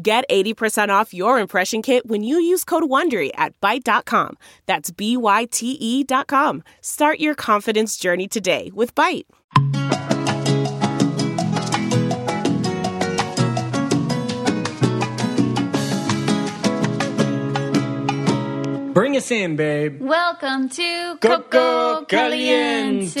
Get 80% off your impression kit when you use code WONDERY at Byte.com. That's B-Y-T-E dot com. Start your confidence journey today with Byte. Bring us in, babe. Welcome to Coco Coco Caliente.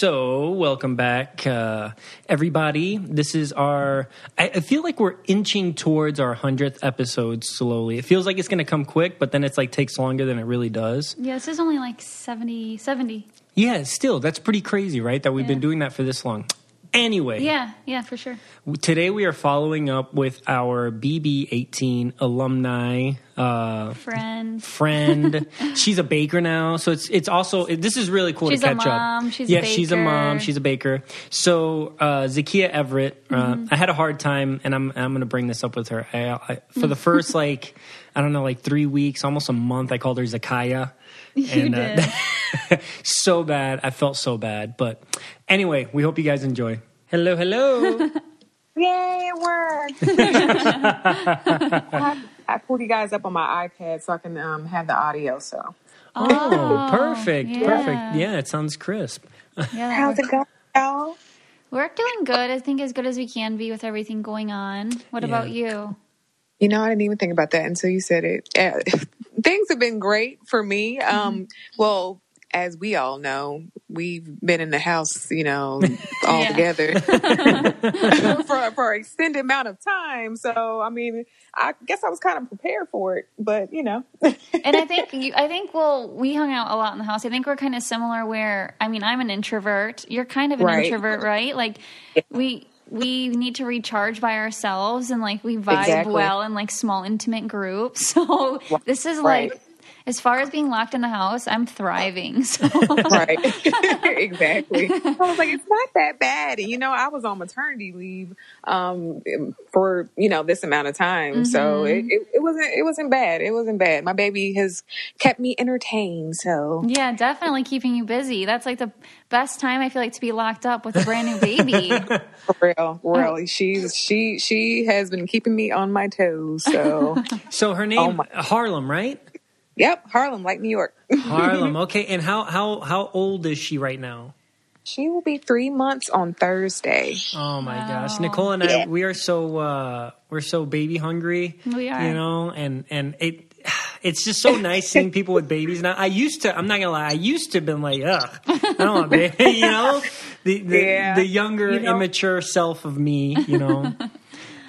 So, welcome back, uh, everybody. This is our. I, I feel like we're inching towards our hundredth episode slowly. It feels like it's going to come quick, but then it's like takes longer than it really does. Yeah, this is only like 70, 70. Yeah, still, that's pretty crazy, right? That we've been doing that for this long. Anyway, Yeah, yeah, for sure. today we are following up with our BB18 alumni. Uh, Friend. friend. she's a baker now, so it's it's also it- this is really cool She's to catch mom, up. she's a yeah, she's a mom. She's a baker. So uh, Zakiyah Everette, uh, Mm-hmm. I had a hard time, and I'm I'm going to bring this up with her. I, I, for the first like I don't know, like three weeks, almost a month, I called her Zakaya. You did. Uh, so bad. I felt so bad, but anyway, we hope you guys enjoy. Hello, hello. Yay, it worked. I, I pulled you guys up on my iPad so I can um, have the audio. So, oh, perfect, yeah. perfect. Yeah, it sounds crisp. Yeah, how's works. it going, y'all? We're doing good. I think as good as we can be with everything going on. What Yeah. about you? You know, I didn't even think about that until you said it. Uh, things have been great for me. Um, well, as we all know, we've been in the house, you know, all together for for an extended amount of time. So, I mean, I guess I was kind of prepared for it, but you know, and I think you, I think well, we hung out a lot in the house. I think we're kind of similar. Where I mean, I'm an introvert. You're kind of an Right. introvert, right? Like we we need to recharge by ourselves, and like we vibe Exactly. well in like small, intimate groups. So this is Right. Like. As far as being locked in the house, I'm thriving. So right exactly i was like it's not that bad and you know i was on maternity leave um for you know this amount of time so it, it, it wasn't it wasn't bad it wasn't bad my baby has kept me entertained so yeah, definitely keeping you busy. That's like the best time I feel like to be locked up with a brand new baby. for real really she's she she has been keeping me on my toes so So her name Oh my- Harlem, right? Yep harlem like new york Harlem. Okay, and how how how old is she right now? she will be three months on thursday Oh my gosh, Nicole and I, we are so uh, we're so baby hungry. We are. you know, and and it. It's just so nice seeing people with babies now. I used to, I'm not gonna lie, I used to have been like, ugh, I don't want baby, you know, the the, Yeah. the younger, You know- immature self of me, you know.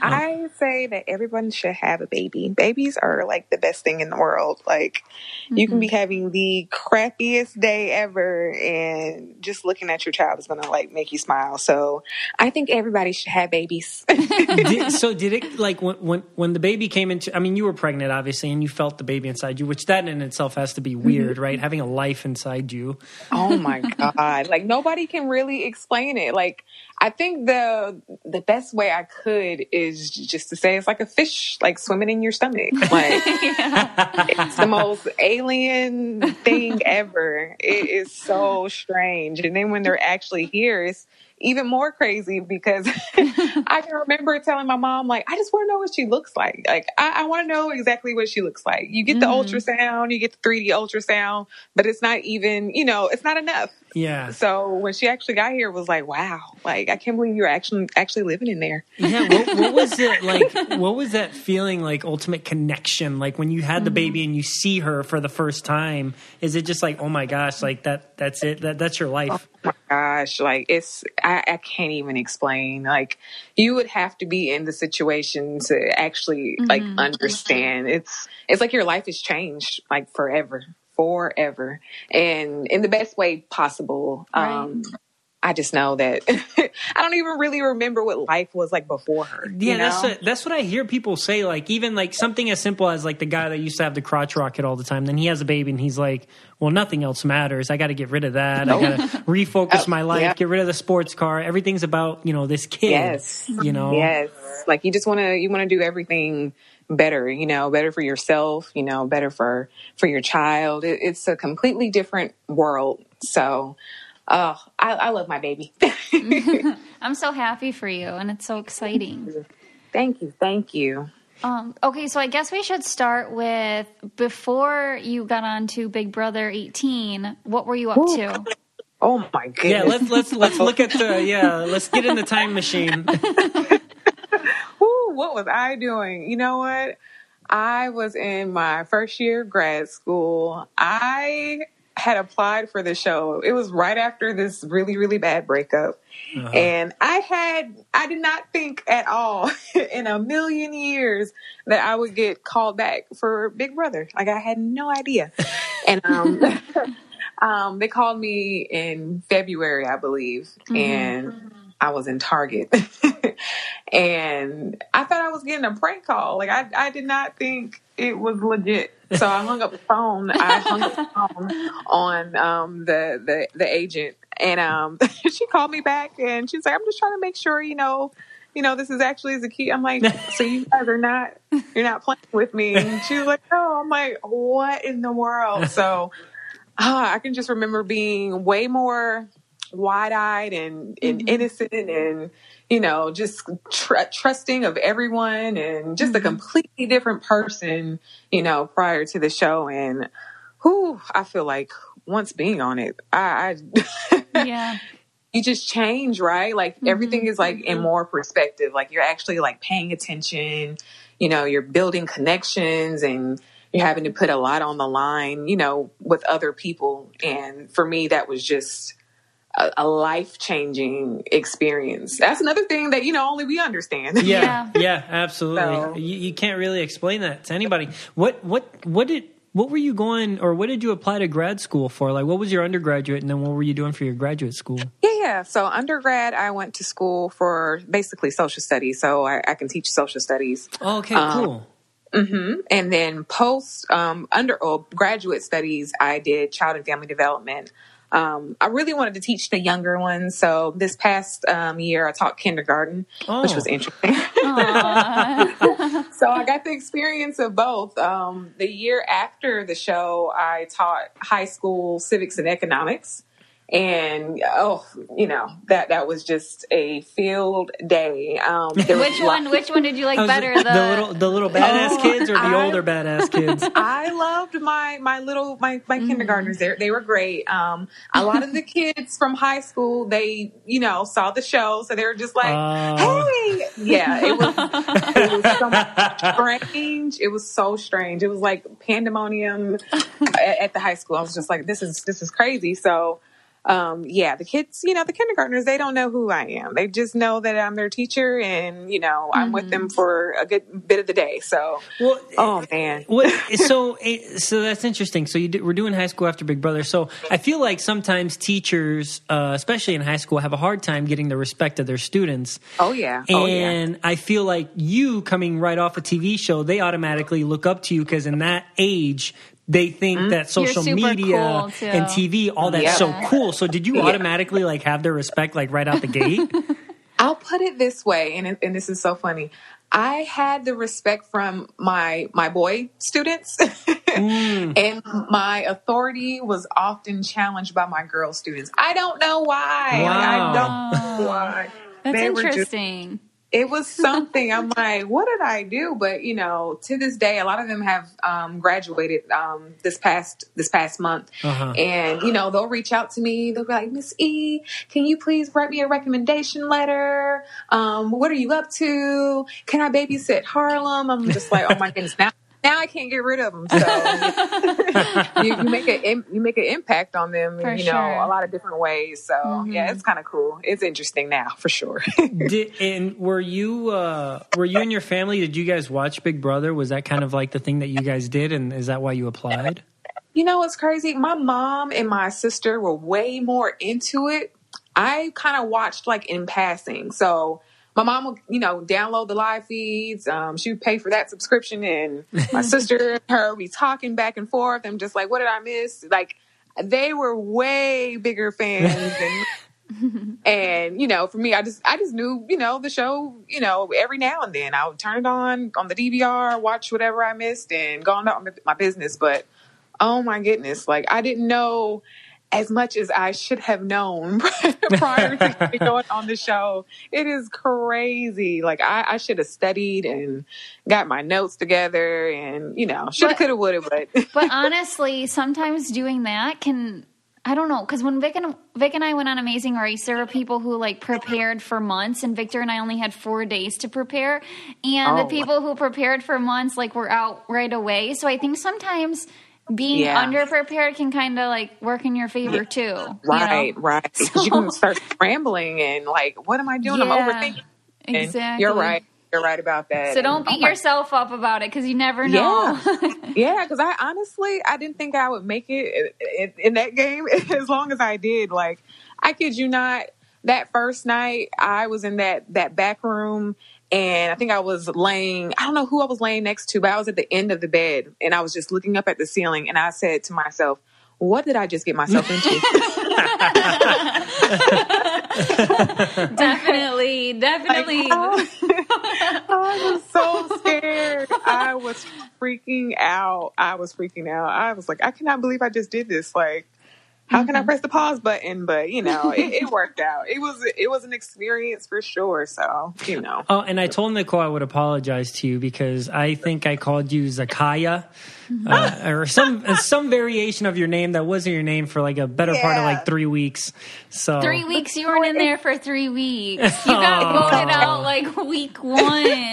I say that everyone should have a baby. Babies are like the best thing in the world. Like you can be mm-hmm. having the crappiest day ever and just looking at your child is gonna like make you smile. So I think everybody should have babies. did, so did it like when, when when the baby came into? I mean, you were pregnant, obviously, and you felt the baby inside you, which that in itself has to be mm-hmm. weird, right? Having a life inside you. oh my God. Like nobody can really explain it. Like I think the the best way I could is just to say it's like a fish like swimming in your stomach. Like it's the most alien thing ever. It is so strange. And then when they're actually here, it's even more crazy because I can remember telling my mom, like, I just want to know what she looks like. Like, I, I want to know exactly what she looks like. You get the mm-hmm. ultrasound, you get the 3D ultrasound, but it's not even, you know, it's not enough. Yeah. So when she actually got here, it was like, wow, like I can't believe you're actually actually living in there. Yeah. What, what was it like? What was that feeling like? Ultimate connection, like when you had the baby mm-hmm. and you see her for the first time. Is it just like, oh my gosh, like that? That's it. That that's your life. Oh my gosh, like it's I, I can't even explain. Like you would have to be in the situation to actually like mm-hmm. understand. It's it's like your life has changed like forever, forever, and in the best way possible. Um, I just know that I don't even really remember what life was like before her. Yeah, you that's know? what, that's what I hear people say. Like even like something as simple as like the guy that used to have the crotch rocket all the time. Then he has a baby and he's like, "Well, nothing else matters. I got to get rid of that. I got to refocus Oh, my life. yeah. Get rid of the sports car. Everything's about you know this kid. Yes. You know. Yes. Like you just want to you want to do everything better, you know, better for yourself, you know, better for for your child. It, it's a completely different world. So, oh, I, I love my baby. I'm so happy for you, and it's so exciting. thank you. Thank you. Um, okay, so I guess we should start with before you got on to Big Brother 18. What were you up to? Oh my goodness. Yeah, let's let's let's look at the yeah. Let's get in the time machine. Ooh, what was I doing? You know what? I was in my first year of grad school. I had applied for the show. It was right after this really, really bad breakup. And I had, I did not think at all in a million years that I would get called back for Big Brother. Like I had no idea. and, um, um, they called me in February, I believe. And I was in Target. and I thought I was getting a prank call. Like I, I did not think it was legit. So I hung up the phone. I hung up the phone on um, the, the the agent, and um, she called me back, and she's like, "I'm just trying to make sure, you know, you know, this is actually the key." I'm like, "So you guys are not, you're not playing with me?" And she's like, "No." I'm like, "What in the world?" So ah, I can just remember being way more wide eyed and, and mm-hmm. innocent and, you know, just tr- trusting of everyone and just a mm-hmm. completely different person, you know, prior to the show. And who I feel like once being on it, I, I Yeah. you just change, right? Like mm-hmm. everything is like in more perspective. Like you're actually like paying attention, you know, you're building connections and you're having to put a lot on the line, you know, with other people. And for me, that was just a, a life changing experience. That's another thing that, you know, only we understand. Yeah, yeah, absolutely. So- You, you can't really explain that to anybody. What what what did what were you going or what did you apply to grad school for? Like, what was your undergraduate, and then what were you doing for your graduate school? Yeah, yeah. So undergrad, I went to school for basically social studies. So I, I can teach social studies. Oh, okay, Um, cool. And then post um, under or graduate studies, I did child and family development. Um, I really wanted to teach the younger ones. So this past um, year, I taught kindergarten, which Oh. was interesting. so I got the experience of both. Um, the year after the show, I taught high school civics and economics. And oh, you know that that was just a field day. Um, Which one? Which one did you like better? it- The, the little the little badass Oh, kids or the I- older badass kids? I loved my my little my my kindergartners. They they were great. Um, a lot of the kids from high school, they you know saw the show, so they were just like, Oh. "Hey, yeah." It was it was so strange. It was so strange. It was like pandemonium at, at the high school. I was just like, "This is this is crazy." So. Um, yeah, the kids, you know, the kindergartners, they don't know who I am. They just know that I'm their teacher and, you know, I'm with them for a good bit of the day. So, Well, oh man. What, so eh, so that's interesting. So you did, we're doing high school after Big Brother. So I feel like sometimes teachers, uh, especially in high school, have a hard time getting the respect of their students. Oh yeah. Oh yeah. And I feel like you coming right off a TV show, they automatically look up to you because in that age, they think Mm-hmm. that social media cool, and TV, all that's Yeah. so cool. So did you Yeah. automatically like have their respect like right out the gate? I'll put it this way, and it- and this is so funny. I had the respect from my my boy students, and my authority was often challenged by my girl students. I don't know why. Wow. I don't know why. That's They were just- interesting. It was something. I'm like, what did I do? But you know, to this day, a lot of them have um, graduated um, this past this past month, Uh-huh. and you know, they'll reach out to me. They'll be like, Miss E, can you please write me a recommendation letter? Um, what are you up to? Can I babysit Harlem? I'm just like, oh my goodness, now. Now I can't get rid of them. So you, you make a you make an impact on them, For you know, sure. a lot of different ways. So yeah, it's kind of cool. It's interesting now for sure. Did, and were you uh, were you and your family? Did you guys watch Big Brother? Was that kind of like the thing that you guys did, and is that why you applied? You know what's crazy? My mom and my sister were way more into it. I kind of watched like in passing. So my mom would, you know, download the live feeds. Um, she would pay for that subscription, and my sister and her would be talking back and forth. I'm just like, what did I miss? Like, they were way bigger fans than and you know for me i just i just knew you know the show you know every now and then i would turn it on on the dvr watch whatever i missed and go on about my- my business but oh my goodness like i didn't know as much as i should have known prior to going on the show it is crazy like i, I should have studied and got my notes together and you know shoulda coulda woulda but But honestly, sometimes doing that can I don't know because when Vic and Vic and I went on Amazing Race, there were people who like prepared for months, and Victor and I only had four days to prepare, and the Oh. people who prepared for months like were out right away. So I think sometimes being Yeah. underprepared can kind of like work in your favor too. you know? Right, right. 'Cause you can start scrambling and like, what am I doing? I'm Yeah, overthinking. And Exactly. You're right. You're right about that. So don't And- beat oh yourself up about it because you never know. Yeah, because I honestly I didn't think I would make it in, in that game as long as I did. Like, I kid you not. That first night, I was in that that back room, and I think I was laying. I don't know who I was laying next to, but I was at the end of the bed, and I was just looking up at the ceiling, and I said to myself, "What did I just get myself into?" definitely, definitely. I was so scared. I was freaking out. I was freaking out. I was like, I cannot believe I just did this. Like, how can I mm-hmm. press the pause button? But you know, it, it worked out. It was it was an experience for sure. So you know, Oh, and I told Nicole I would apologize to you because I think I called you Zakaya. Uh, or some some variation of your name that wasn't your name for like a better part of like three weeks. So Three weeks. You weren't in there for three weeks. You got voted out like week one.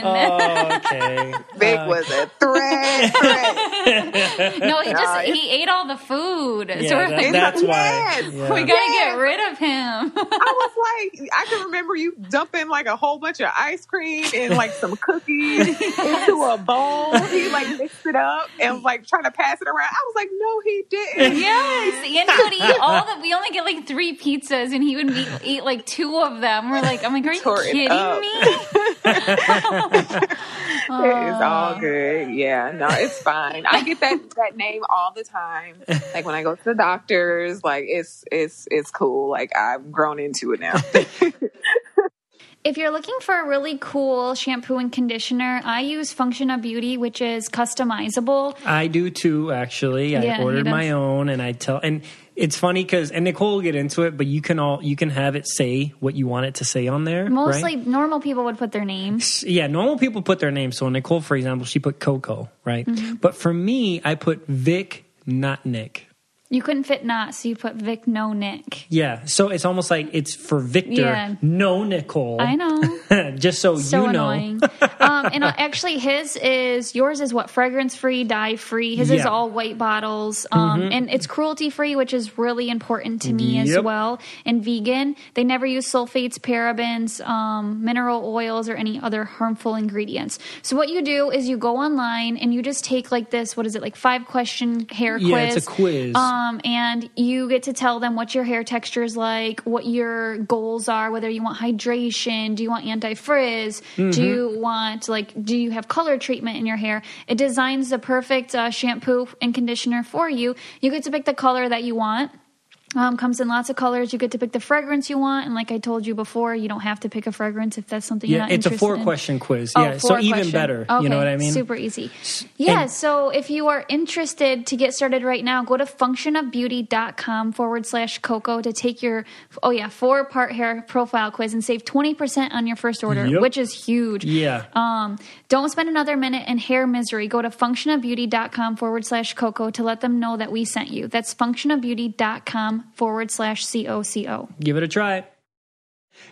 Oh, okay. Vic was a threat. threat. no, he just he ate all the food. Yeah, so we're that- like, that's why. Yeah. we gotta Yeah. get rid of him. I was like, I can remember you dumping like a whole bunch of ice cream and like some cookies into a bowl. He like mixed it up and was like trying to pass it around. I was like, no, he didn't. yes, Andy would eat all the. We only get like three pizzas, and he would be, eat like two of them. We're like, I'm like, are you Tore kidding me? It is all good. Yeah, no, it's fine. I get that that name all the time. Like when I go to the doctors, like it's it's it's cool. Like I've grown into it now. If you're looking for a really cool shampoo and conditioner, I use Function of Beauty, which is customizable. I do too, actually. I Yeah, ordered my own, and I tell, and it's funny because, and Nicole will get into it, but you can all you can have it say what you want it to say on there. Mostly right? normal people would put their name. yeah, normal people put their name. So Nicole, for example, she put Coco, right? Mm-hmm. But for me, I put Vic, not Nick. You couldn't fit not, so you put Vic No Nick. Yeah, so it's almost like it's for Victor, Yeah. no Nicole. I know. Just so, so you know. annoying. um, and actually, his is yours is what fragrance free, dye free. His is Yeah. Mm-hmm. all white bottles, um, and it's cruelty free, which is really important to me as well. And vegan, they never use sulfates, parabens, um, mineral oils, or any other harmful ingredients. So what you do is you go online and you just take like this. What is it like five question hair Yeah, quiz? it's a quiz. Um, and you get to tell them what your hair texture is like, what your goals are, whether you want hydration, do you want anti frizz, Mm-hmm. do you want like, do you have color treatment in your hair? It designs the perfect uh, shampoo and conditioner for you. You get to pick the color that you want. Um, comes in lots of colors. You get to pick the fragrance you want, and like I told you before, you don't have to pick a fragrance if that's something you're Yeah, it's a interested four in. question quiz. Oh, yeah, so four even better. Okay, You know what I mean? Super easy. Yeah, so if you are interested to get started right now, go to functionofbeauty.com forward slash Coco to take your, oh yeah, four part hair profile quiz and save 20% on your first order, Yep. which is huge. Yeah. Um, don't spend another minute in hair misery. Go to functionofbeauty.com forward slash Coco to let them know that we sent you. That's functionofbeauty.com forward slash C-O-C-O. Give it a try.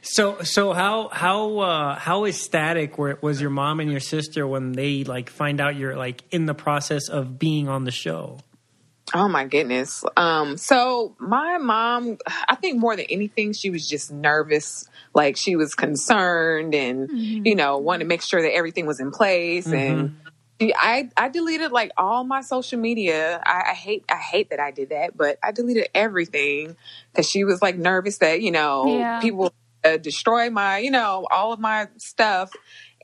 So so how how uh, how ecstatic were, was your mom and your sister when they like find out you're like in the process of being on the show? Oh my goodness. Um, so my mom, I think more than anything, she was just nervous. Like she was concerned and, you know, wanted to make sure that everything was in place. And she- I, I deleted like all my social media. I, I hate, I hate that I did that, but I deleted everything because she was like nervous that, you know, Yeah. people uh, destroy my, you know, all of my stuff.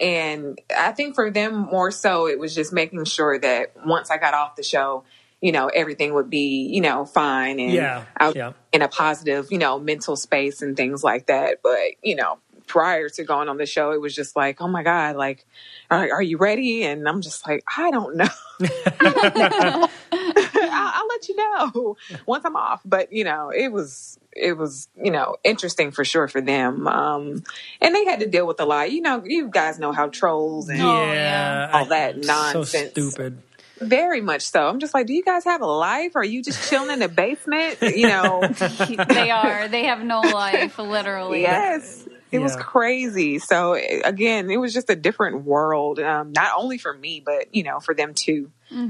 And I think for them more so, it was just making sure that once I got off the show, you know, everything would be, you know, fine and Yeah, I was yeah. in a positive, you know, mental space and things like that. But, you know, prior to going on the show, it was just like, oh my God, like, are, are you ready? And I'm just like, I don't know. I'll, I'll let you know once I'm off. But, you know, it was, it was, you know, interesting for sure for them. Um, and they had to deal with a lot. You know, you guys know how trolls and yeah, all that So nonsense. stupid. very much so. I'm just like, do you guys have a life? Or Are you just chilling in the basement? You know, they are. They have no life, literally. yes. It was crazy. So again, it was just a different world, um, not only for me, but you know, for them too. So yeah,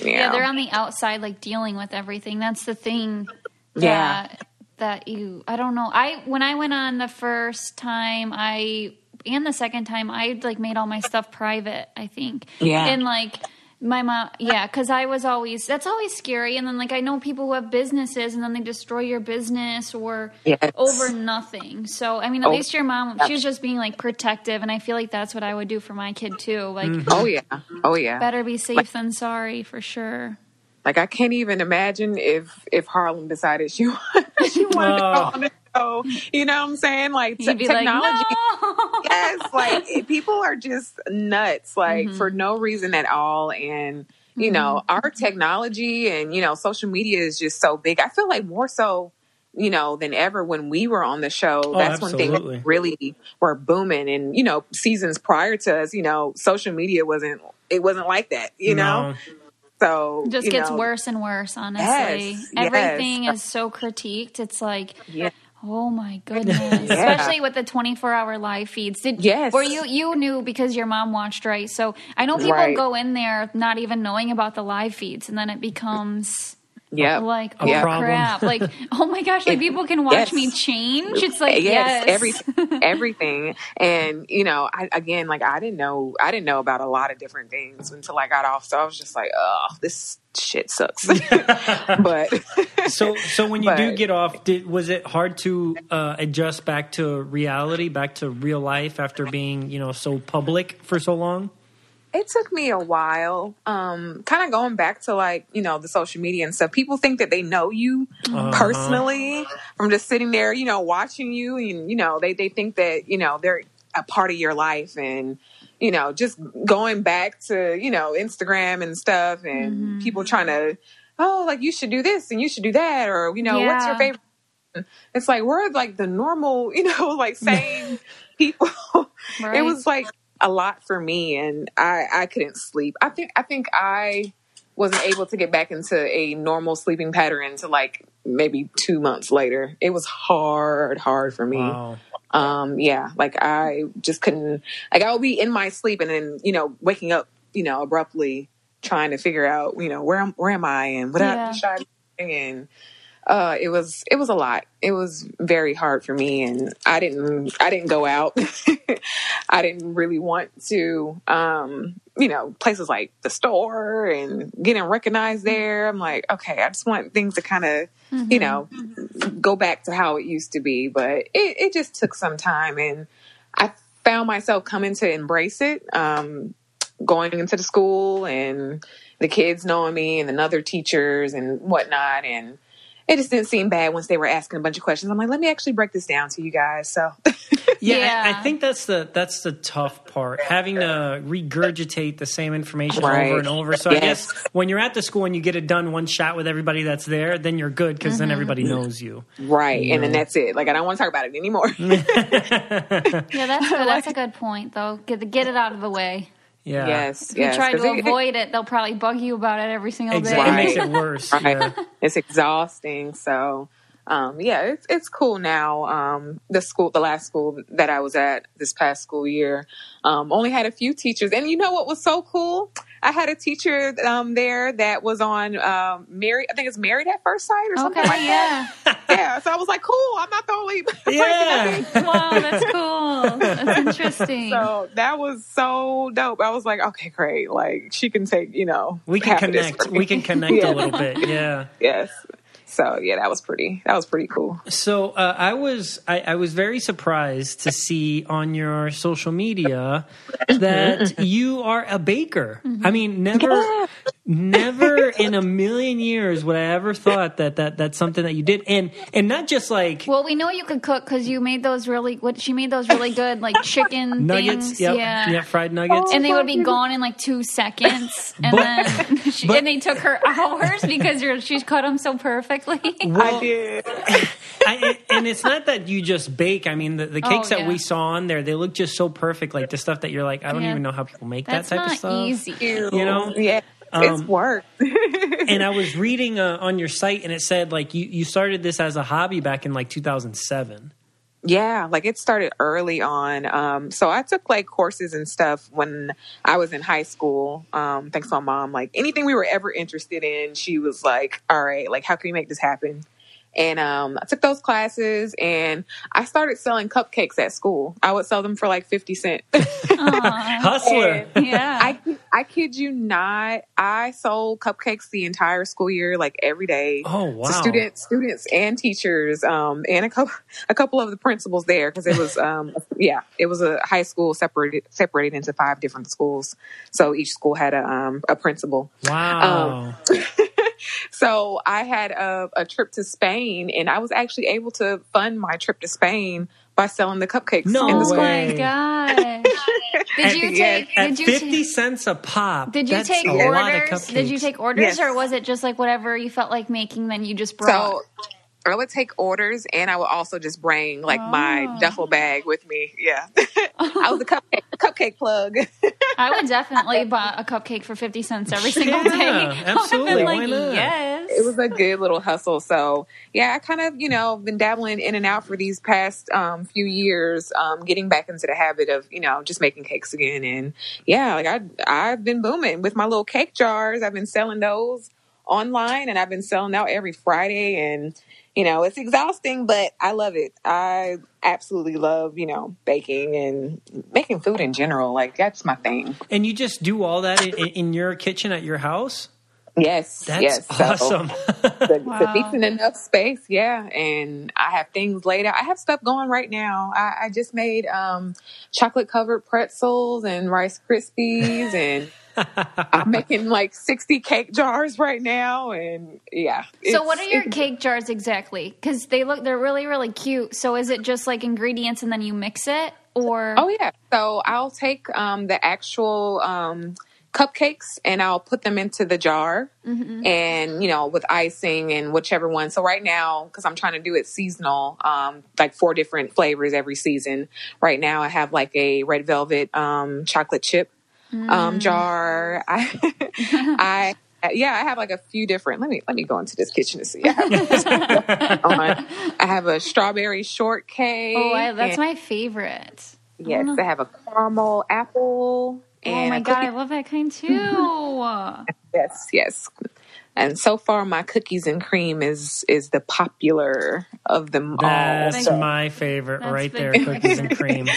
Mm-hmm. Yeah, they're on the outside, like dealing with everything. That's the thing. Yeah. That, that you, I don't know. I when I went on the first time, I and the second time, I like made all my stuff private. I think. Yeah. And like my mom, yeah, because I was always that's always scary. And then like I know people who have businesses, and then they destroy your business or Yes. over nothing. So I mean, at Oh. least your mom, she was just being like protective, and I feel like that's what I would do for my kid too. Like. Mm-hmm. oh yeah, oh yeah. Better be safe than sorry for sure. Like I can't even imagine if if Harlem decided she wanted, she wanted to go Oh. on the You know what I'm saying? Like te- You'd like, technology. no. yes, like people are just nuts, like Mm-hmm. for no reason at all. And you know, our technology and you know, social media is just so big. I feel like more so, you know, than ever when we were on the show. Oh, that's when absolutely. things really were booming. And you know, seasons prior to us, you know, social media wasn't. It wasn't like that. You know, so just gets know, worse and worse, honestly. Yes, yes. Everything is so critiqued. It's like, Yeah. Oh my goodness. Especially with the 24 hour live feeds. Did, Yes. Or you, you knew because your mom watched, right? So I know people Right. go in there not even knowing about the live feeds, and then it becomes. Yeah. Like oh Yeah. problem. crap! Like oh my gosh! Like people can watch Yes. me change. It's like yes, yes, every everything. And you know, I again, like I didn't know, I didn't know about a lot of different things until I got off. So I was just like, oh, this shit sucks. but So so when you do get off, did, was it hard to uh, adjust back to reality, back to real life after being you know so public for so long? It took me a while. Um, kind of going back to like you know the social media and stuff. People think that they know you Uh-huh. personally from just sitting there, you know, watching you, and you know they they think that you know they're a part of your life and you know just going back to you know instagram and stuff and Mm-hmm. people trying to oh like you should do this and you should do that or you know what's your favorite it's like we're like the normal you know like same people it was like a lot for me and i i couldn't sleep i think i think i wasn't able to get back into a normal sleeping pattern until like maybe two months later it was hard hard for me Wow. um yeah like i just couldn't like i would be in my sleep and then you know waking up you know abruptly trying to figure out you know where am where am i and what Yeah. I, should I be doing? and uh it was it was a lot. It was very hard for me and i didn't i didn't go out. I didn't really want to um you know places like the store and getting recognized there. I'm like okay i just want things to kind of you know go back to how it used to be. But it, it just took some time and i found myself coming to embrace it um going into the school and the kids knowing me and then other teachers and whatnot. And it just didn't seem bad once they were asking a bunch of questions. I'm like, let me actually break this down to you guys. So Yeah, Yeah. I, I think that's the that's the tough part, having to regurgitate the same information Right. over and over. So I guess when you're at the school and you get it done one shot with everybody that's there, then you're good because then mm-hmm. everybody knows you. right, and then that's it. Like I don't want to talk about it anymore. Yeah, that's good. That's a good point, though. Get the, get it out of the way. Yeah, yes, If you try to it- avoid it, they'll probably bug you about it every single exactly. day. It makes it worse. right. Yeah. It's exhausting. So, um, yeah, it's it's cool now. Um, the school, the last school that I was at this past school year, um, only had a few teachers, and you know what was so cool? I had a teacher um, there that was on um, Married. I think it's Married at First Sight or something Okay, like yeah. that. Yeah, so I was like, cool. I'm not the only. person Yeah. that thinks wow, that's cool. That's interesting. So that was so dope. I was like, okay, great. Like she can take, you know, We can half of this connect. We can connect Yeah. a little bit. Yeah. Yes. So yeah, that was pretty. That was pretty cool. So uh, I was I, I was very surprised to see on your social media that you are a baker. I mean, never never in a million years would I ever thought that that that's something that you did, and and not just like well, we know you could cook because you made those really. What she made those really good like chicken nuggets. things. Yep, yeah. yeah, fried nuggets. And they would be gone in like two seconds, and But- then she, but- and they took her hours because you're, she's cut them so perfectly. Well, I did. I, and it's not that you just bake. I mean, the, the cakes oh, that Oh, yeah. we saw on there, they look just so perfect. Like the stuff that you're like, I don't Yeah. even know how people make That's that type not of stuff. easy. You know? yeah, it's Um, work. and I was reading uh, on your site, and it said like you, you started this as a hobby back in like 2007. Yeah, like it started early on. Um, so I took like courses and stuff when I was in high school. Um, thanks to my mom. Like anything we were ever interested in, she was like, "All right, like how can we make this happen?" And um, I took those classes, and I started selling cupcakes at school. I would sell them for like fifty cent. Hustler. Yeah. I I kid you not. I sold cupcakes the entire school year, like every day. Oh, wow. To students, students and teachers, um, and a couple a couple of the principals there because it was um, yeah, it was a high school separated separated into five different schools. So each school had a um, a principal. Wow. So I had a, a trip to Spain, and I was actually able to fund my trip to Spain by selling the cupcakes. No in the oh school. way. my gosh! Did you take? At Did you 50 take? cents a pop. Did you that's take a lot of orders? Did you take orders, Yes. or was it just like whatever you felt like making, then you just brought? So I would take orders, and I would also just bring like my Oh. duffel bag with me. Yeah, I was a cupcake a cupcake plug. I would definitely buy a cupcake for fifty cents every single day. Yeah, I would've absolutely. been Why like, not? yes. it was a good little hustle. So yeah, I kind of you know been dabbling in and out for these past um, few years, um, getting back into the habit of you know just making cakes again. And yeah, like I I've been booming with my little cake jars. I've been selling those online, and I've been selling out every Friday. And you know it's exhausting, but I love it. I absolutely love you know baking and making food in general. Like that's my thing. And you just do all that in, in your kitchen at your house? Yes, That's yes. So- awesome. the, Wow. the decent enough space, yeah. And I have things laid out. I have stuff going right now. I, I just made um, chocolate covered pretzels and Rice Krispies, and I'm making like 60 cake jars right now. And yeah. So, what are your cake jars exactly? Because they look, they're really, really cute. So, is it just like ingredients and then you mix it, or Oh yeah. So I'll take um, the actual um, cupcakes and I'll put them into the jar, and you know with icing and whichever one. So right now, because I'm trying to do it seasonal, um, like four different flavors every season. Right now, I have like a red velvet um, chocolate chip um, jar. I, I. Yeah, I have like a few different. Let me let me go into this kitchen to see. I have, on. I have a strawberry shortcake. oh, I, that's and- my favorite. Yes, I have a caramel apple. Oh and oh my a god, I love that kind too. Yes, yes. And so far, my cookies and cream is is the popular of them That's all. So, my favorite That's right the- there, cookies and cream.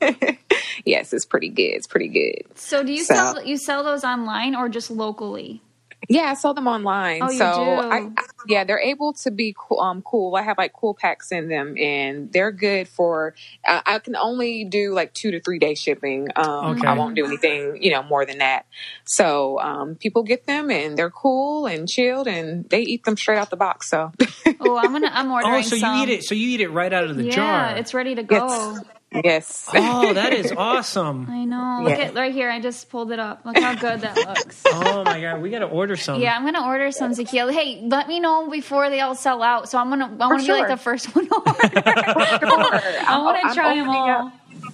yes, it's pretty good. It's pretty good. so, do you So- sell you sell those online or just locally? Yeah, I saw them online. Oh, you so do? I, I- yeah, they're able to be cool, um, cool. I have like cool packs in them, and they're good for. Uh, I can only do like two to three day shipping. Um, Okay. I won't do anything, you know, more than that. So um, people get them, and they're cool and chilled, and they eat them straight out the box. So Oh, I'm gonna. I'm ordering Oh, so some. you eat it? So you eat it right out of the yeah, jar? it's ready to go. yes, yes. Oh, that is awesome. I know. Look Yeah. at right here. I just pulled it up. Look how good that looks. Oh my god, we got to order some. Yeah, I'm gonna order some tequila. Hey, let me know before they all sell out. So I'm gonna. I want to be like the first one to order. I want to try them all.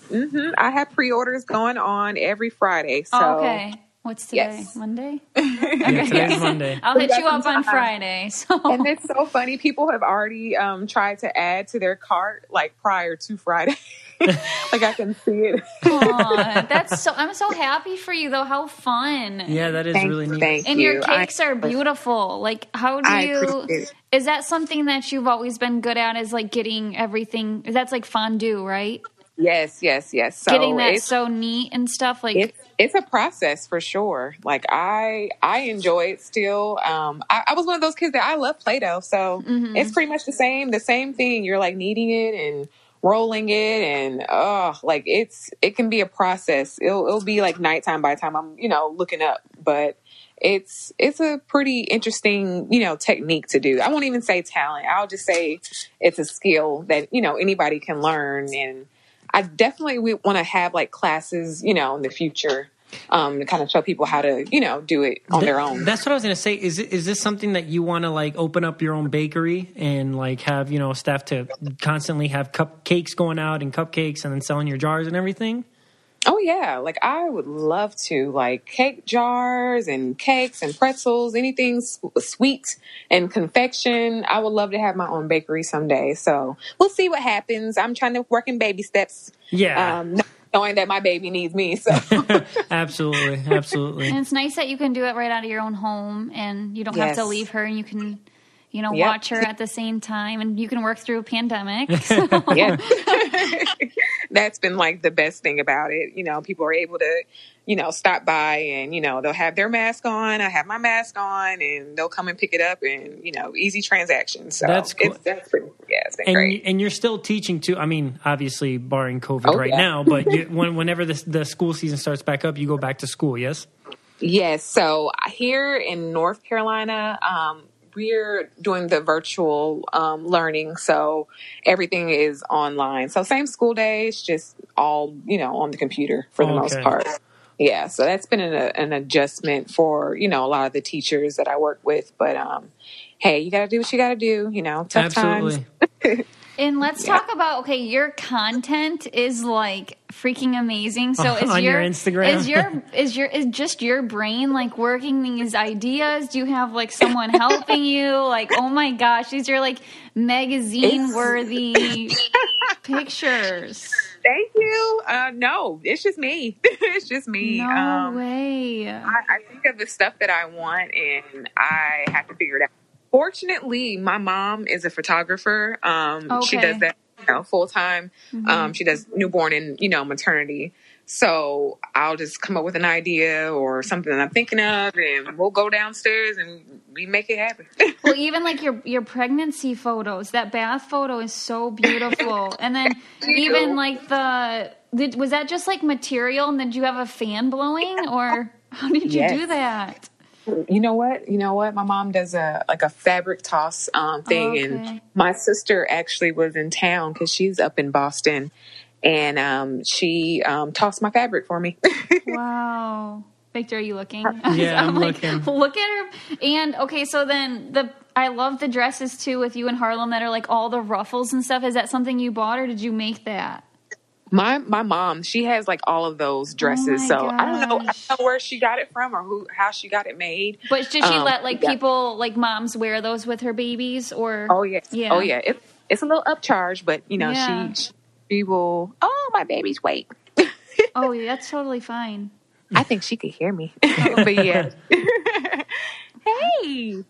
hmm I have pre-orders going on every Friday. So Oh, okay. What's today? Yes. Monday. Yeah, today's Monday. I'll hit you up on. Friday. So and it's so funny. People have already um, tried to add to their cart like prior to Friday. like I can see it. Aw, that's so. I'm so happy for you though. How fun. Yeah, that is Thank, really neat. thank And you. your cakes I- are beautiful. Like, how do I you? Is that something that you've always been good at? Is like getting everything? That's like fondue, right? Yes, yes, yes. So getting that so neat and stuff. Like, it's it's a process for sure. Like I I enjoy it still. Um, I, I was one of those kids that I love Play-Doh, so Mm-hmm. it's pretty much the same the same thing. You're like kneading it and rolling it and oh like it's it can be a process. It'll it'll be like nighttime by the time i'm you know looking up but it's it's a pretty interesting you know technique to do. I won't even say talent. I'll just say it's a skill that you know anybody can learn and i definitely want to have like classes you know in the future um to kind of show people how to you know do it on their own That's what I was gonna say. Is is this something that you want to like open up your own bakery and like have you know staff to constantly have cupcakes going out and cupcakes and then selling your jars and everything? Oh yeah, like I would love to like cake jars and cakes and pretzels, anything sweet and confection. I would love to have my own bakery someday. So we'll see what happens. I'm trying to work in baby steps. Yeah, Um, knowing that my baby needs me. So absolutely, absolutely. and it's nice that you can do it right out of your own home, and you don't have to leave her, and you can, you know, Yep. watch her at the same time, and you can work through a pandemic. So, yeah, that's been like the best thing about it. You know, people are able to, you know, stop by and you know they'll have their mask on. I have my mask on, and they'll come and pick it up, and you know, easy transactions. So That's cool. it's that's pretty. Yeah, it's been and great. and you're still teaching too. I mean, obviously barring COVID Oh, right yeah. now, but you, when, whenever the, the school season starts back up, you go back to school. Yes. Yes. So here in North Carolina, um, we're doing the virtual um, learning. So everything is online. So same school days, just all, you know, on the computer for the most part. Yeah. So that's been an, an adjustment for, you know, a lot of the teachers that I work with. But um, hey, you got to do what you got to do, you know, tough Absolutely. times. and let's talk about okay, your content is like freaking amazing. So is On your your Instagram? is your is your is just your brain like working these ideas? Do you have like someone helping you? Like, oh my gosh, these are like magazine worthy pictures. Thank you. Uh, no, it's just me. it's just me. No um, way. I, I think of the stuff that I want and I have to figure it out. Fortunately, my mom is a photographer. Um, She does that you know, full time. Um, she does newborn and you know maternity. So I'll just come up with an idea or something that I'm thinking of, and we'll go downstairs and we make it happen. Well, even like your your pregnancy photos, that bath photo is so beautiful. And then even like the did, was that just like material, and then did you have a fan blowing, or how did you do that? You know what? You know what? My mom does a like a fabric toss um, thing, Okay. and my sister actually was in town because she's up in Boston, and um, she um, tossed my fabric for me. Wow. Victor, are you looking? Yeah, I'm like, looking. Look at her. And okay, so then the I love the dresses too with you in Harlem that are like all the ruffles and stuff. Is that something you bought or did you make that? My my mom, she has like all of those dresses, Oh so I don't know, I don't know where she got it from or who how she got it made. But did she Um, let like yeah. people like moms wear those with her babies or Oh yeah, Yeah. oh yeah. It, it's a little upcharge, but you know Yeah. she she will. Oh, my baby's weight. Oh, yeah, that's totally fine. I think she could hear me, but yeah. hey,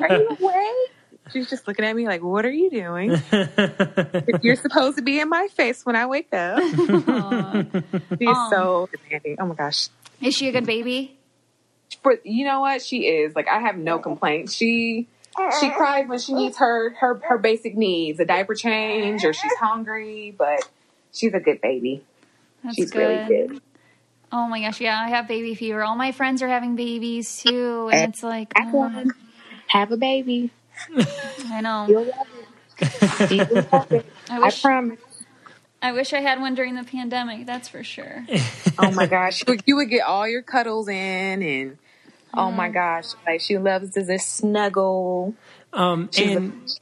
are you awake? She's just looking at me like, "What are you doing? You're supposed to be in my face when I wake up." She's so um, demanding. Oh my gosh, Is she a good baby? for you know what she is like. I have no complaints. She she cries when she needs her her her basic needs, a diaper change, or she's hungry. But she's a good baby. That's she's good. really good. Oh my gosh, yeah, I have baby fever. All my friends are having babies too, and it's like, Have oh, one. Have a baby. I know. You'll love it. You will love it. I I wish promise. I wish I had one during the pandemic. That's for sure. Oh my gosh, you would, you would get all your cuddles in, and oh my gosh, like she loves to just snuggle. Um, She's a- and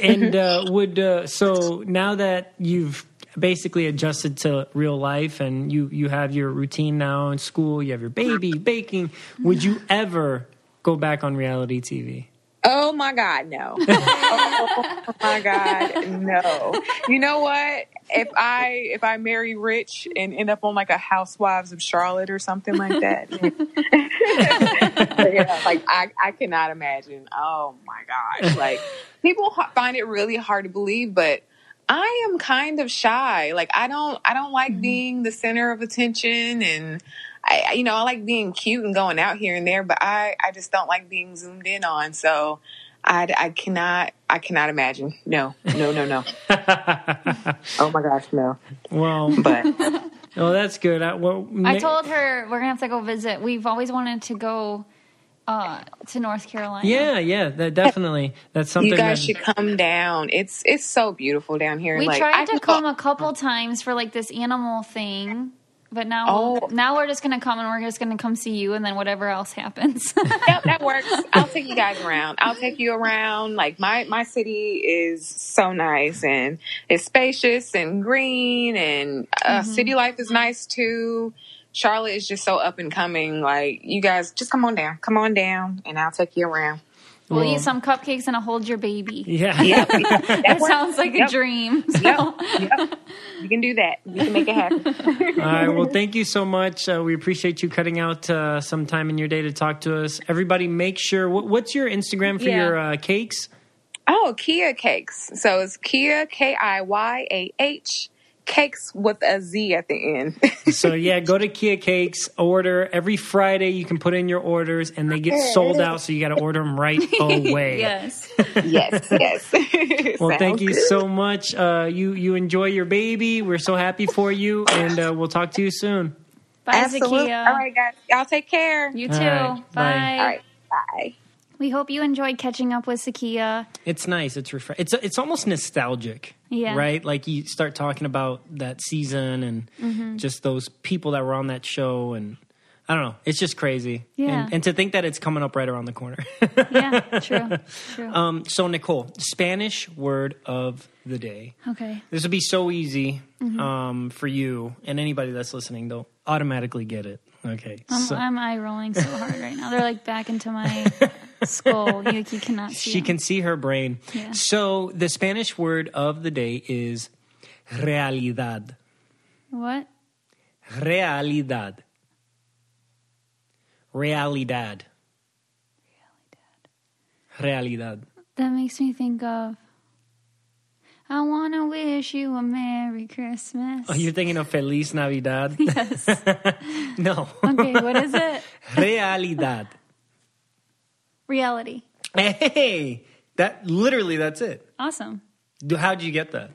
and uh, would uh, so now that you've basically adjusted to real life and you you have your routine now in school, you have your baby, baking. Would you ever go back on reality TV? Oh my God, no. oh my God, no. You know what? If I if I marry rich and end up on like a Housewives of Charlotte or something like that, yeah, like I I cannot imagine. Oh my gosh, like people find it really hard to believe, but I am kind of shy. Like I don't I don't like mm-hmm. being the center of attention and. I, I- you know, I like being cute and going out here and there, but I, I just don't like being zoomed in on. So I, I cannot, I cannot imagine. No, no, no, no. oh my gosh, no. Well, But Oh, that's good. I, well, I told her we're gonna have to go visit. We've always wanted to go uh, to North Carolina. Yeah, yeah, that definitely. That's something. you guys that, should come down. It's, it's so beautiful down here. We like, tried I to come go- a couple times for like this animal thing, but now Oh. now we're just gonna come and we're just gonna come see you, and then whatever else happens. Yep, that works. I'll take you guys around. I'll take you around. Like my my city is so nice and it's spacious and green and uh, Mm-hmm. city life is nice too. Charlotte is just so up and coming. Like you guys, just come on down. Come on down, and I'll take you around. We'll Well- eat some cupcakes and I'll hold your baby. yeah, Yep, That works. sounds like Yep. a dream. So- Yep, yep. You can do that. You can make it happen. All right. Well, thank you so much. Uh, we appreciate you cutting out uh, some time in your day to talk to us. Everybody, make sure. What, what's your Instagram for Yeah. your uh, cakes? Oh, Kiyah Cakes. So it's Kiyah K I Y A H Cakes with a Z at the end. So yeah, go to Kiyah Cakes. Order every Friday. You can put in your orders, and they get sold out. So you got to order them right away. yes. yes, yes. Well, thank you good. so much. Uh, you you enjoy your baby. We're so happy for you, and uh, we'll talk to you soon. Bye, Absolutely. Zakiyah. All right, guys. Y'all take care. You too. All right. Bye. Bye. All right. Bye. We hope you enjoyed catching up with Zakiyah. It's nice. It's refresh. It's it's almost nostalgic. Yeah. Right. Like you start talking about that season and Mm-hmm. just those people that were on that show, and I don't know. It's just crazy. Yeah. And, and to think that it's coming up right around the corner. Yeah, true. True. um. So Nicole, Spanish word of the day. okay. This would be so easy Mm-hmm. um, for you and anybody that's listening. They'll automatically get it. Okay. I'm, so I'm eye rolling so hard right now. They're like back into my skull. You, you cannot see. she them. can see her brain. Yeah. So the Spanish word of the day is realidad. What? Realidad. Realidad. Realidad. That makes me think of. I want to wish you a Merry Christmas. Oh, you're thinking of Feliz Navidad? yes. no. Okay, what is it? Realidad. Reality. Hey, that literally that's it. Awesome. How'd you get that?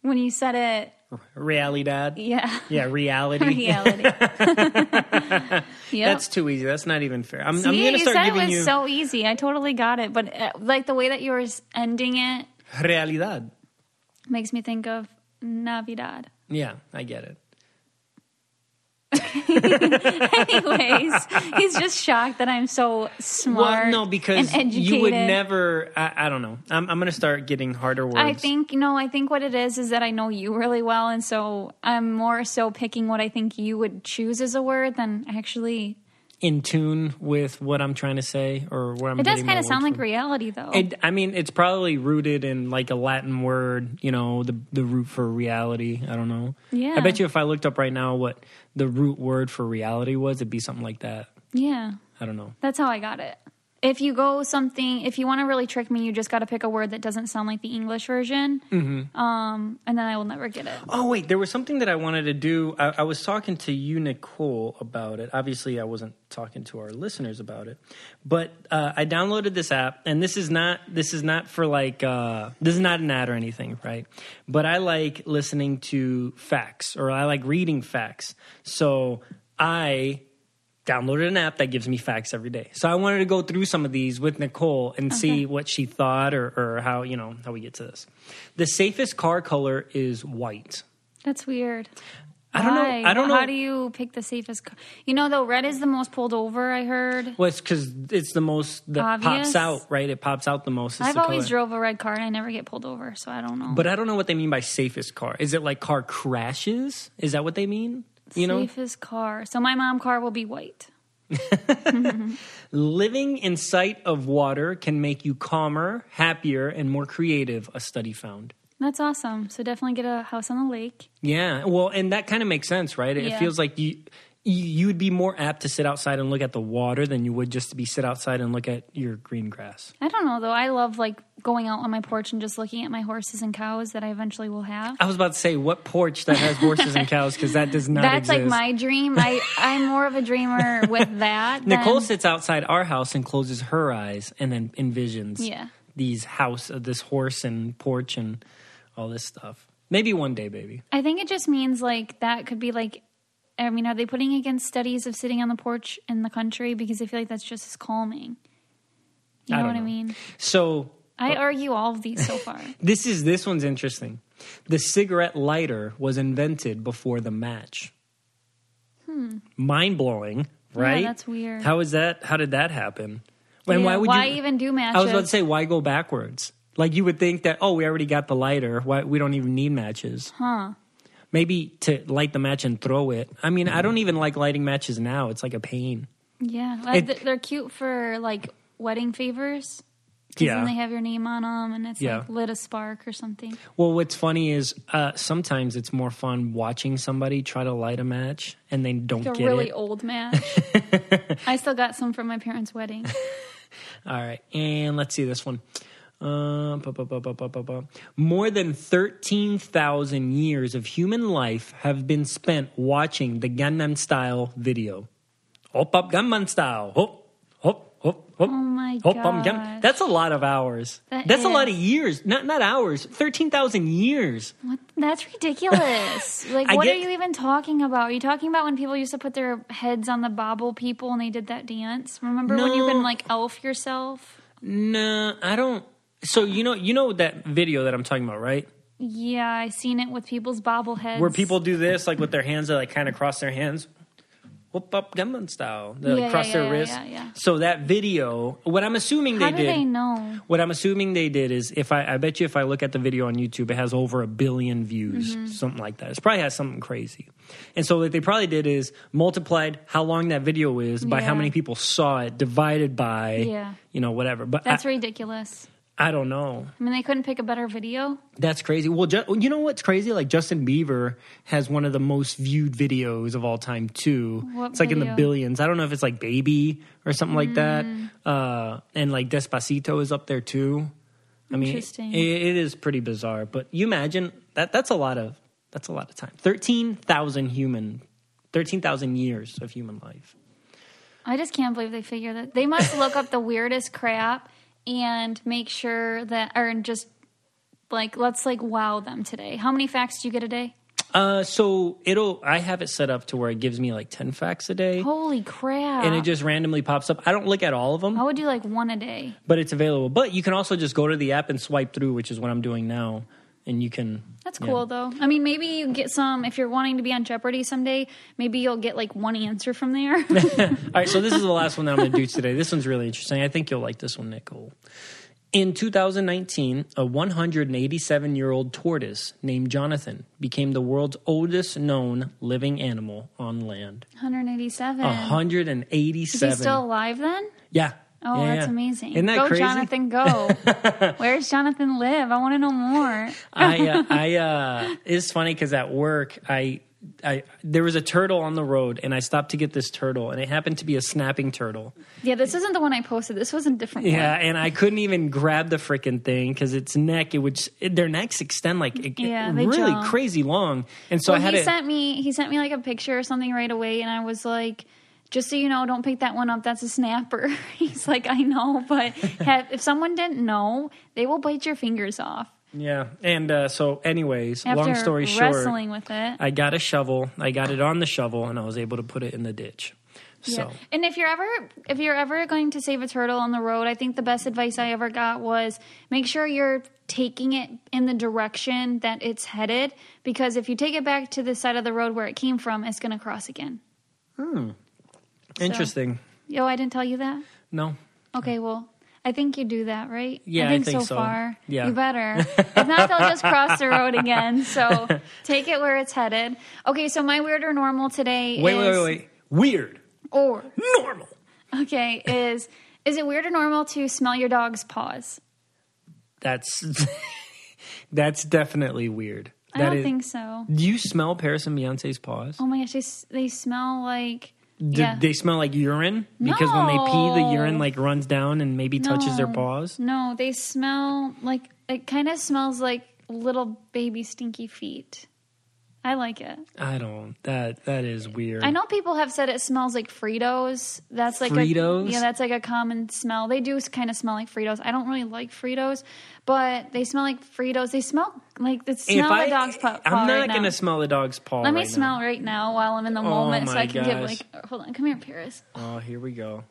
When you said it, Realidad. yeah. Yeah, reality. Reality. yep. That's too easy. That's not even fair. I'm, I'm going to you start said it giving was you so easy. I totally got it, but uh, like the way that you were ending it realidad. Makes me think of Navidad. Yeah, I get it. Anyways, he's just shocked that I'm so smart. well, no, because you would never. I, I don't know. I'm, I'm going to start getting harder words. I think no. I think what it is is that I know you really well, and so I'm more so picking what I think you would choose as a word than actually. In tune with what I'm trying to say or where I'm. It does kind of sound words like reality, though. It, I mean, it's probably rooted in like a Latin word, you know, the the root for reality. I don't know. Yeah. I bet you if I looked up right now what the root word for reality was, it'd be something like that. yeah, I don't know. that's how I got it. If you go something, if you want to really trick me, you just got to pick a word that doesn't sound like the English version, mm-hmm. um, and then I will never get it. Oh wait, there was something that I wanted to do. I, I was talking to you, Nicole, about it. Obviously, I wasn't talking to our listeners about it, but uh, I downloaded this app, and this is not this is not for like uh, this is not an ad or anything, right? But I like listening to facts, or I like reading facts. So I downloaded an app that gives me facts every day. So I wanted to go through some of these with Nicole and okay. see what she thought or, or how, you know, how we get to this. The safest car color is white. That's weird. I don't Why? know. I don't know. How do you pick the safest car? You know, though, red is the most pulled over, I heard. Well, it's because it's the most that Obvious? pops out, right? It pops out the most. I've the always color. drove a red car and I never get pulled over, so I don't know. But I don't know what they mean by safest car. Is it like car crashes? Is that what they mean? You know, safest car. So my mom car will be white. Living in sight of water can make you calmer, happier, and more creative, a study found. That's awesome. So definitely get a house on the lake. Yeah, well, and that kind of makes sense, right? It Yeah. feels like you you would be more apt to sit outside and look at the water than you would just to be sit outside and look at your green grass. I don't know though. I love like going out on my porch and just looking at my horses and cows that I eventually will have. I was about to say what porch that has horses and cows because that does not That's exist. like my dream. I I'm more of a dreamer with that. than- Nicole sits outside our house and closes her eyes and then envisions Yeah. these house, uh, this horse and porch and all this stuff. Maybe one day, baby. I think it just means like that could be like. I mean, are they putting against studies of sitting on the porch in the country because I feel like that's just as calming. You know don't what I mean? So I argue all of these so far. this is this one's interesting. The cigarette lighter was invented before the match. Hmm. Mind blowing, right? Hmm. that's weird. How is that? How did that happen? And Yeah, why would why you even do matches? I was about to say, why go backwards? Like you would think that, oh, we already got the lighter. Why we don't even need matches? Huh. Maybe to light the match and throw it. I mean, I don't even like lighting matches now. It's like a pain. Yeah, uh, It- they're cute for like wedding favors. Yeah. then they have your name on them, and it's Yeah. like lit a spark or something. Well, what's funny is uh, sometimes it's more fun watching somebody try to light a match and they don't Like a get really it. old match. I still got some from my parents' wedding. All right, and let's see this one. Uh. More than 13,000 years of human life have been spent watching the Gangnam Style video. Hop up Gangnam Style. Hop, hop, hop, hop. Oh my hop, Gangnam- That's a lot of hours. That That's a lot of years. Not not hours. 13,000 years. What? That's ridiculous. Like, what get- are you even talking about? Are you talking about when people used to put their heads on the bobble people and they did that dance? Remember when you can like elf yourself? No, I don't. So you know you know that video that I'm talking about, right? Yeah, I seen it with people's bobbleheads. Where people do this like with their hands, they like kind of cross their hands. Whoop up Gangnam style. They like Yeah, cross yeah, their yeah, wrists. So that video, what I'm assuming How they do did. they know? What I'm assuming they did is if I, I bet you if I look at the video on YouTube, it has over a billion views, Mm-hmm. something like that. It probably has something crazy. And so what they probably did is multiplied how long that video is by how many people saw it divided by, Yeah. you know, whatever. But That's I, ridiculous. I don't know. I mean, they couldn't pick a better video. That's crazy. Well, ju- you know what's crazy? Like Justin Bieber has one of the most viewed videos of all time too. What it's like in the billions. I don't know if it's like Baby or something like that. Mm. Uh, and like Despacito is up there too. I mean, it, Interesting. it is pretty bizarre. But you imagine that that's a lot of that's a lot of time. Thirteen thousand human, thirteen thousand years of human life. I just can't believe they figured that. They must look up the weirdest crap and make sure that, or just like, let's like wow them today. How many facts do you get a day? Uh, so it'll. I have it set up to where it gives me like ten facts a day, Holy crap. and it just randomly pops up. I don't look at all of them. I would do like one a day. but it's available. But you can also just go to the app and swipe through, which is what I'm doing now, and you can. That's yeah. cool though. I mean, maybe you get some, if you're wanting to be on Jeopardy someday, maybe you'll get like one answer from there. All right, so this is the last one that I'm going to do today. This one's really interesting. I think you'll like this one, Nicole. In 2019, a 187 year old tortoise named Jonathan became the world's oldest known living animal on land. 187. 187. Is he still alive then? Yeah. Oh, Yeah, that's yeah. amazing. Isn't that go, crazy? Jonathan, go. Where's Jonathan live? I want to know more. I, uh, I, uh, it's funny because at work, I, I there was a turtle on the road, and I stopped to get this turtle, and it happened to be a snapping turtle. Yeah, this isn't the one I posted. This was a different Yeah, one. and I couldn't even grab the freaking thing because its neck, it would it, their necks extend like it, Yeah, really jump. crazy long, and so well, I had he to. sent me he sent me like a picture or something right away, and I was like, just so you know, don't pick that one up. That's a snapper. He's like, I know, but have, if someone didn't know, they will bite your fingers off yeah, and uh, so anyways, after long story short, wrestling with it. I got a shovel. I got it on the shovel, and I was able to put it in the ditch. So Yeah. And if you're ever if you're ever going to save a turtle on the road, I think the best advice I ever got was make sure you're taking it in the direction that it's headed because if you take it back to the side of the road where it came from, it's going to cross again. Interesting. Yo, I didn't tell you that. No, Okay, well, I think you do that, right? Yeah, I I think, think so, so. far. Yeah. You better. if not, they'll just cross the road again. So take it where it's headed. Okay, so my weird or normal today wait, is wait, wait, wait. Weird, or normal. okay is is it weird or normal to smell your dog's paws? That's that's definitely weird. I That don't is- think so. Do you smell Paris and Beyonce's paws? Oh my gosh, they they smell like Do yeah. they smell like urine? Because when they pee, the urine like runs down and maybe touches their paws. No, they smell like it kind of smells like little baby stinky feet. I like it. I don't. That that is weird. I know people have said it smells like Fritos. That's like Fritos? A, yeah, that's like a common smell. They do kind of smell like Fritos. I don't really like Fritos, but they smell like Fritos. They smell like the smell if the dog's paw. I'm not right gonna now. smell the dog's paw. Let me right smell Now. right now while I'm in the Oh moment, so I can give like. Hold on, come here, Paris. Oh, here we go.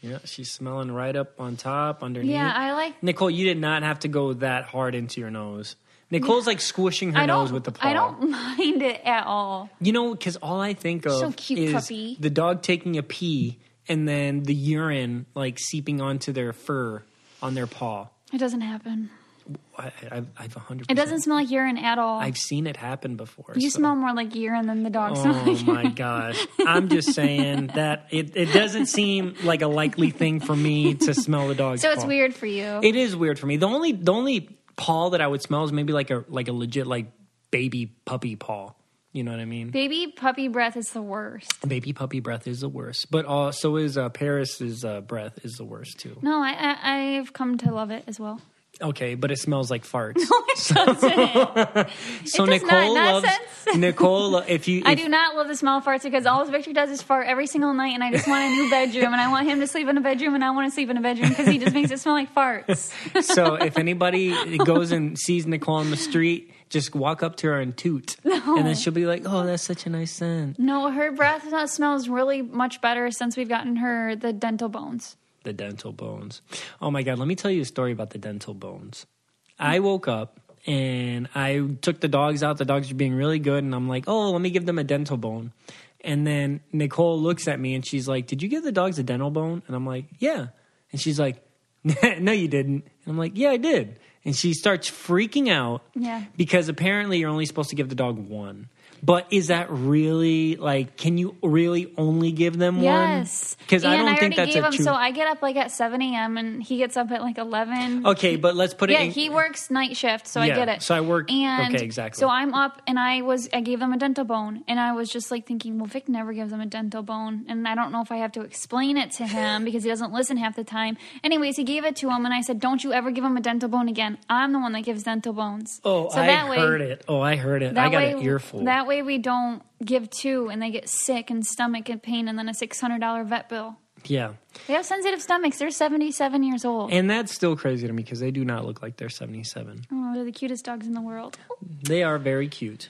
Yeah, she's smelling right up on top, underneath. Yeah, I like. Nicole, you did not have to go that hard into your nose. Nicole's like squishing her I nose with the paw. I don't mind it at all. You know, because all I think of So cute, is puppy. the dog taking a pee and then the urine like seeping onto their fur on their paw. It doesn't happen. I, I, I've hundred. It doesn't smell like urine at all. I've seen it happen before. you so- smell more like urine than the dog smells Oh like my gosh! I'm just saying that it, it doesn't seem like a likely thing for me to smell the dog's. So it's weird for you. It is weird for me. The only the only paw that I would smell is maybe like a like a legit like baby puppy paw. You know what I mean? Baby puppy breath is the worst. Baby puppy breath is the worst, but uh, so is uh, Paris's uh, breath is the worst too. No, I, I I've come to love it as well. Okay, but it smells like farts. so does Nicole not. loves. Nicole. If you, I do not love the smell of farts because all Victor does is fart every single night, and I just want a new bedroom, and I want him to sleep in a bedroom, and I want to sleep in a bedroom because he just makes it smell like farts. So if anybody goes and sees Nicole on the street, just walk up to her and toot, and then she'll be like, "Oh, that's such a nice scent." No, her breath smells really much better since we've gotten her the dental bones. The dental bones. Oh my god, let me tell you a story about the dental bones. I woke up and I took the dogs out. The dogs were being really good, and I'm like, "Oh, let me give them a dental bone." And then Nicole looks at me and she's like, "Did you give the dogs a dental bone?" And I'm like, "Yeah." And she's like, "No, you didn't." And I'm like, "Yeah, I did." And she starts freaking out Yeah. because apparently you're only supposed to give the dog one. But is that really like? Can you really only give them Yes, one? Because I don't think already that's gave a him. true. So I get up like at seven a.m. and he gets up at like eleven. okay, but let's put it. Yeah, in, he works night shift, so Yeah, I get it. so I work- And okay, exactly. So I'm up, and I was I gave them a dental bone, and I was just like thinking, well, Vic never gives them a dental bone, and I don't know if I have to explain it to him because he doesn't listen half the time. Anyways, he gave it to him, and I said, don't you ever give him a dental bone again. I'm the one that gives dental bones. Oh, so I that way, heard it. Oh, I heard it. I got way, an earful. That way, we don't give two, and they get sick and stomach and pain, and then a six hundred dollar vet bill. yeah, They have sensitive stomachs. They're seventy seven years old. and that's still crazy to me because they do not look like they're 77. oh, they're the cutest dogs in the world. They are very cute.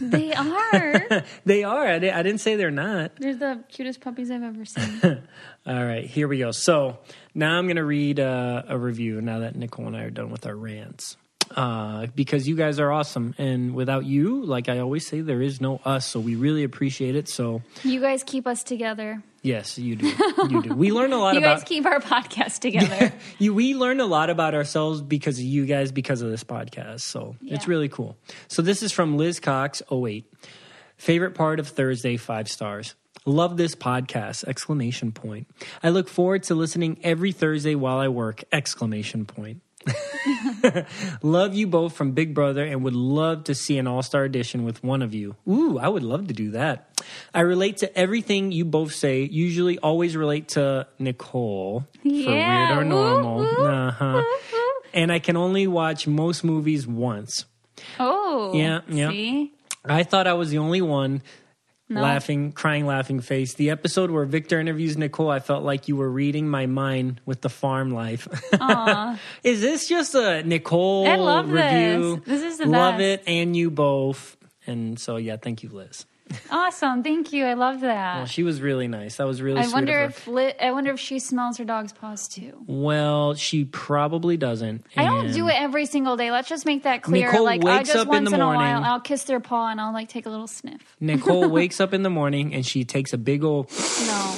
They are. They are. I didn't say they're not. They're the cutest puppies I've ever seen. All right, here we go. So now I'm going to read uh, a review now that Nicole and I are done with our rants. Uh, because you guys are awesome. And without you, like I always say, there is no us. So we really appreciate it. So, you guys keep us together. yes, you do. You do. We learn a lot You about guys keep our podcast together. you, we learn a lot about ourselves because of you guys, because of this podcast. So it's really cool. So this is from Liz Cox 08. Favorite part of Thursday, five stars. Love this podcast! Exclamation point. I look forward to listening every Thursday while I work! Exclamation point. love you both from Big Brother and would love to see an all star edition with one of you. Ooh, I would love to do that. I relate to everything you both say, usually always relate to Nicole Yeah, for weird or normal. Uh-huh. And I can only watch most movies once. Oh, Yeah, yeah. See, I thought I was the only one No. laughing, crying, laughing face. The episode where Victor interviews Nicole, I felt like you were reading my mind with the farm life. is this just a Nicole I love review? this. This is the love best. it, and you both. And so, yeah, thank you, Liz. Awesome. Thank you. I love that. Well, she was really nice. That was really I sweet wonder if Li- I wonder if she smells her dog's paws too. well, she probably doesn't. I don't do it every single day. Let's just make that clear. Nicole like I wakes just up in once the in, a morning. while I'll kiss their paw and I'll like take a little sniff. Nicole wakes up in the morning and she takes a big old No.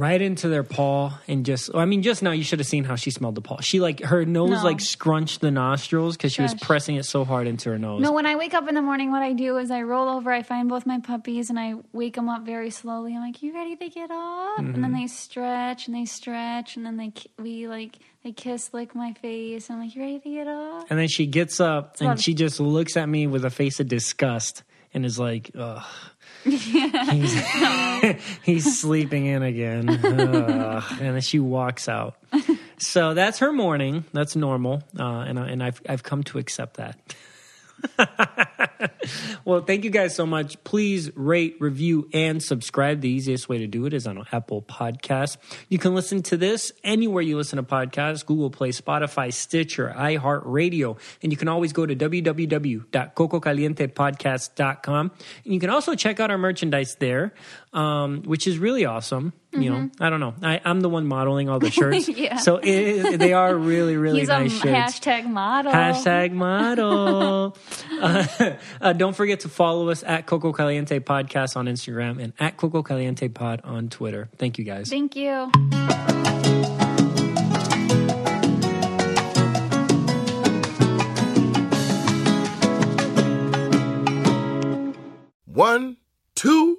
Right into their paw and just I mean just now you should have seen how she smelled the paw. She like her nose No. like scrunched the nostrils because she was pressing it so hard into her nose. No, when I wake up in the morning, what I do is I roll over, I find both my puppies, and I wake them up very slowly. I'm like, "You ready to get up?" And Mm-hmm. then they stretch and they stretch, and then they we like they kiss, lick my face. And I'm like, "You ready to get up?" And then she gets up and she just looks at me with a face of disgust and is like, Ugh. He's, he's sleeping in again. And then she walks out. So that's her morning. That's normal. Uh, and I, and I've, I've come to accept that. well, thank you guys so much. Please rate, review, and subscribe. The easiest way to do it is on Apple Podcasts. You can listen to this anywhere you listen to podcasts Google Play, Spotify, Stitcher, iHeartRadio. And you can always go to www.cococalientepodcast.com. And you can also check out our merchandise there, um, which is really awesome. You know, I don't know. I, I'm the one modeling all the shirts. Yeah. So it, they are really, really He's nice a shirts. hashtag model. Hashtag model. uh, uh, don't forget to follow us at Coco Caliente Podcast on Instagram and at Coco Caliente Pod on Twitter. Thank you guys. Thank you. One, two,